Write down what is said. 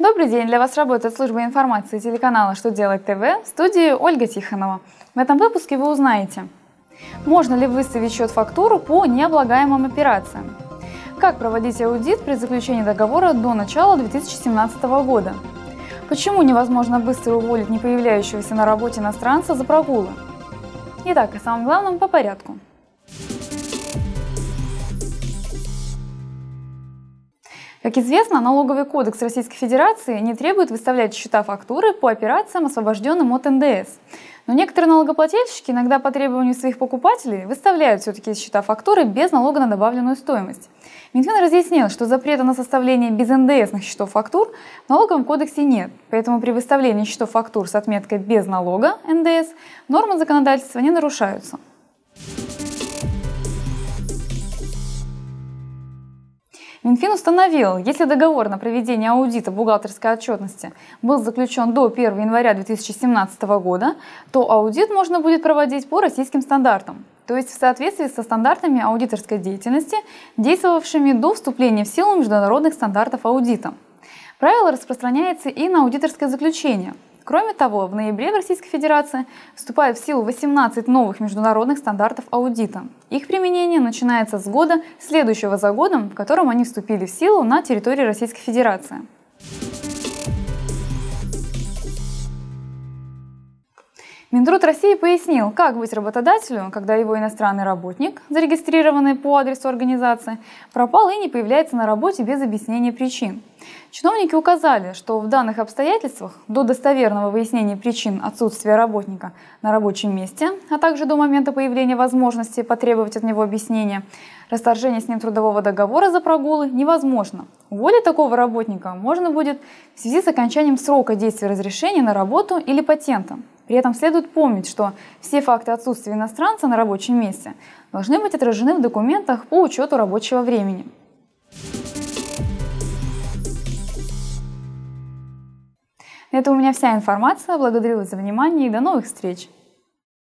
Добрый день! Для вас работает служба информации телеканала «Что делать ТВ» в студии Ольга Тихонова. В этом выпуске вы узнаете, можно ли выставить счет-фактуру по необлагаемым операциям, как проводить аудит при заключении договора до начала 2017 года, почему невозможно быстро уволить не появляющегося на работе иностранца за прогулы. Итак, о самом главном по порядку – Как известно, налоговый кодекс Российской Федерации не требует выставлять счета фактуры по операциям, освобожденным от НДС. Но некоторые налогоплательщики иногда по требованию своих покупателей выставляют все-таки счета фактуры без налога на добавленную стоимость. Минфин разъяснил, что запрета на составление без НДСных счетов фактур в налоговом кодексе нет, поэтому при выставлении счетов фактур с отметкой без налога НДС нормы законодательства не нарушаются. Минфин установил, если договор на проведение аудита бухгалтерской отчетности был заключен до 1 января 2017 года, то аудит можно будет проводить по российским стандартам, то есть в соответствии со стандартами аудиторской деятельности, действовавшими до вступления в силу международных стандартов аудита. Правило распространяется и на аудиторское заключение – Кроме того, в ноябре в Российской Федерации вступает в силу 18 новых международных стандартов аудита. Их применение начинается с года, следующего за годом, в котором они вступили в силу на территории Российской Федерации. Минтруд России пояснил, как быть работодателю, когда его иностранный работник, зарегистрированный по адресу организации, пропал и не появляется на работе без объяснения причин. Чиновники указали, что в данных обстоятельствах до достоверного выяснения причин отсутствия работника на рабочем месте, а также до момента появления возможности потребовать от него объяснения, расторжение с ним трудового договора за прогулы невозможно. Уволить такого работника можно будет в связи с окончанием срока действия разрешения на работу или патентом. При этом следует помнить, что все факты отсутствия иностранца на рабочем месте должны быть отражены в документах по учету рабочего времени. Это у меня вся информация. Благодарю вас за внимание и до новых встреч!